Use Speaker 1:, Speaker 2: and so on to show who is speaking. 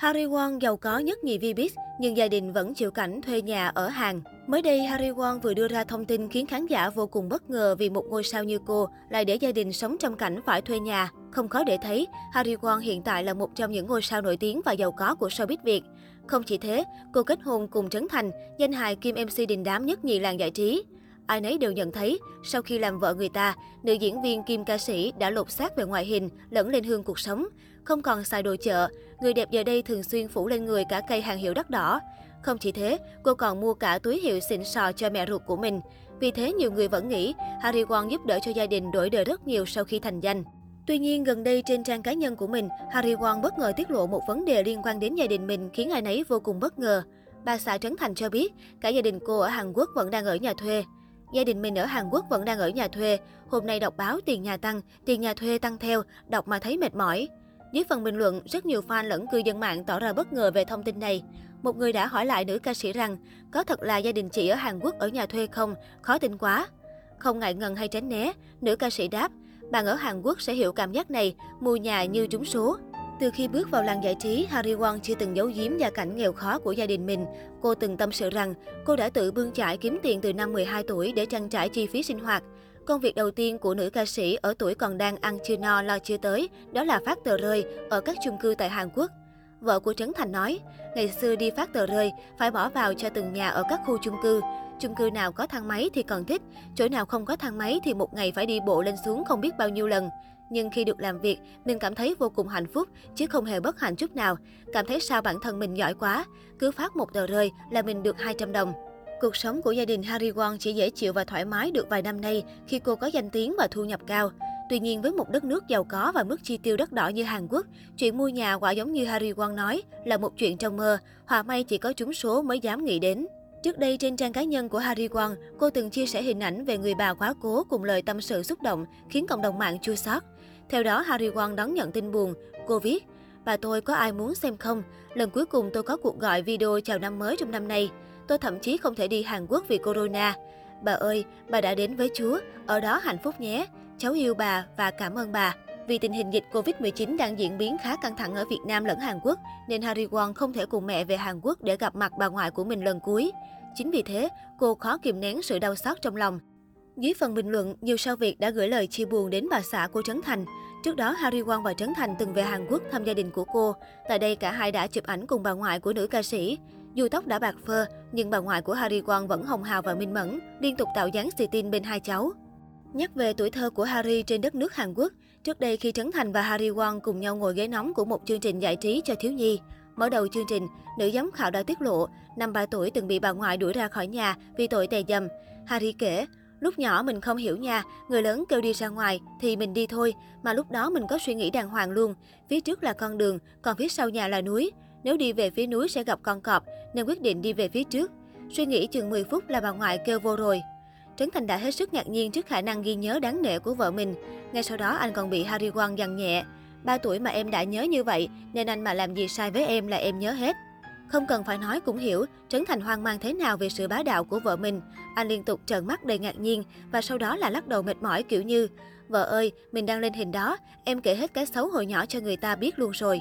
Speaker 1: Harry Won giàu có nhất nhì Vbiz, nhưng gia đình vẫn chịu cảnh thuê nhà ở Hàn. Mới đây, Harry Won vừa đưa ra thông tin khiến khán giả vô cùng bất ngờ vì một ngôi sao như cô lại để gia đình sống trong cảnh phải thuê nhà. Không khó để thấy, Harry Won hiện tại là một trong những ngôi sao nổi tiếng và giàu có của showbiz Việt. Không chỉ thế, cô kết hôn cùng Trấn Thành, danh hài kim MC đình đám nhất nhì làng giải trí. Ai nấy đều nhận thấy, sau khi làm vợ người ta, nữ diễn viên kim ca sĩ đã lột xác về ngoại hình, lẫn lên hương cuộc sống. Không còn xài đồ chợ, người đẹp giờ đây thường xuyên phủ lên người cả cây hàng hiệu đắt đỏ. Không chỉ thế, cô còn mua cả túi hiệu xịn sò cho mẹ ruột của mình. Vì thế, nhiều người vẫn nghĩ Harry Won giúp đỡ cho gia đình đổi đời rất nhiều sau khi thành danh. Tuy nhiên, gần đây trên trang cá nhân của mình, Harry Won bất ngờ tiết lộ một vấn đề liên quan đến gia đình mình khiến ai nấy vô cùng bất ngờ. Bà xã Trấn Thành cho biết, cả gia đình cô ở Hàn Quốc vẫn đang ở nhà thuê. Gia đình mình ở Hàn Quốc vẫn đang ở nhà thuê. Hôm nay đọc báo tiền nhà tăng, tiền nhà thuê tăng theo, đọc mà thấy mệt mỏi. Dưới phần bình luận, rất nhiều fan lẫn cư dân mạng tỏ ra bất ngờ về thông tin này. Một người đã hỏi lại nữ ca sĩ rằng, có thật là gia đình chị ở Hàn Quốc ở nhà thuê không? Khó tin quá. Không ngại ngần hay tránh né, nữ ca sĩ đáp, bạn ở Hàn Quốc sẽ hiểu cảm giác này, mua nhà như trúng số. Từ khi bước vào làng giải trí, Harry Won chưa từng giấu giếm gia cảnh nghèo khó của gia đình mình. Cô từng tâm sự rằng cô đã tự bươn chải kiếm tiền từ năm 12 tuổi để trang trải chi phí sinh hoạt. Công việc đầu tiên của nữ ca sĩ ở tuổi còn đang ăn chưa no lo chưa tới, đó là phát tờ rơi ở các chung cư tại Hàn Quốc. Vợ của Trấn Thành nói, ngày xưa đi phát tờ rơi phải bỏ vào cho từng nhà ở các khu chung cư. Chung cư nào có thang máy thì còn thích, chỗ nào không có thang máy thì một ngày phải đi bộ lên xuống không biết bao nhiêu lần. Nhưng khi được làm việc, mình cảm thấy vô cùng hạnh phúc, chứ không hề bất hạnh chút nào. Cảm thấy sao bản thân mình giỏi quá, cứ phát một tờ rơi là mình được 200 đồng. Cuộc sống của gia đình Harry Won chỉ dễ chịu và thoải mái được vài năm nay khi cô có danh tiếng và thu nhập cao. Tuy nhiên với một đất nước giàu có và mức chi tiêu đắt đỏ như Hàn Quốc, chuyện mua nhà quả giống như Harry Won nói là một chuyện trong mơ, hòa may chỉ có trúng số mới dám nghĩ đến. Trước đây trên trang cá nhân của Harry Won, cô từng chia sẻ hình ảnh về người bà quá cố cùng lời tâm sự xúc động khiến cộng đồng mạng chua xót. Theo đó, Harry Won đón nhận tin buồn. Cô viết, bà tôi có ai muốn xem không? Lần cuối cùng tôi có cuộc gọi video chào năm mới trong năm nay. Tôi thậm chí không thể đi Hàn Quốc vì corona. Bà ơi, bà đã đến với Chúa, ở đó hạnh phúc nhé. Cháu yêu bà và cảm ơn bà. Vì tình hình dịch Covid-19 đang diễn biến khá căng thẳng ở Việt Nam lẫn Hàn Quốc, nên Harry Won không thể cùng mẹ về Hàn Quốc để gặp mặt bà ngoại của mình lần cuối. Chính vì thế, cô khó kìm nén sự đau xót trong lòng. Dưới phần bình luận, nhiều sao Việt đã gửi lời chia buồn đến bà xã của Trấn Thành. Trước đó, Harry Won và Trấn Thành từng về Hàn Quốc thăm gia đình của cô. Tại đây, cả hai đã chụp ảnh cùng bà ngoại của nữ ca sĩ. Dù tóc đã bạc phơ, nhưng bà ngoại của Harry Won vẫn hồng hào và minh mẫn, liên tục tạo dáng xì tin bên hai cháu. Nhắc về tuổi thơ của Harry trên đất nước Hàn Quốc, trước đây khi Trấn Thành và Harry Won cùng nhau ngồi ghế nóng của một chương trình giải trí cho thiếu nhi. Mở đầu chương trình, nữ giám khảo đã tiết lộ, năm 3 tuổi từng bị bà ngoại đuổi ra khỏi nhà vì tội tè dầm. Harry kể, lúc nhỏ mình không hiểu nha, người lớn kêu đi ra ngoài thì mình đi thôi, mà lúc đó mình có suy nghĩ đàng hoàng luôn. Phía trước là con đường, còn phía sau nhà là núi. Nếu đi về phía núi sẽ gặp con cọp, nên quyết định đi về phía trước. Suy nghĩ chừng 10 phút là bà ngoại kêu vô rồi. Trấn Thành đã hết sức ngạc nhiên trước khả năng ghi nhớ đáng nể của vợ mình. Ngay sau đó anh còn bị Harry Won dằn nhẹ. Ba tuổi mà em đã nhớ như vậy, nên anh mà làm gì sai với em là em nhớ hết. Không cần phải nói cũng hiểu, Trấn Thành hoang mang thế nào về sự bá đạo của vợ mình. Anh liên tục trợn mắt đầy ngạc nhiên và sau đó là lắc đầu mệt mỏi kiểu như Vợ ơi, mình đang lên hình đó, em kể hết cái xấu hồi nhỏ cho người ta biết luôn rồi.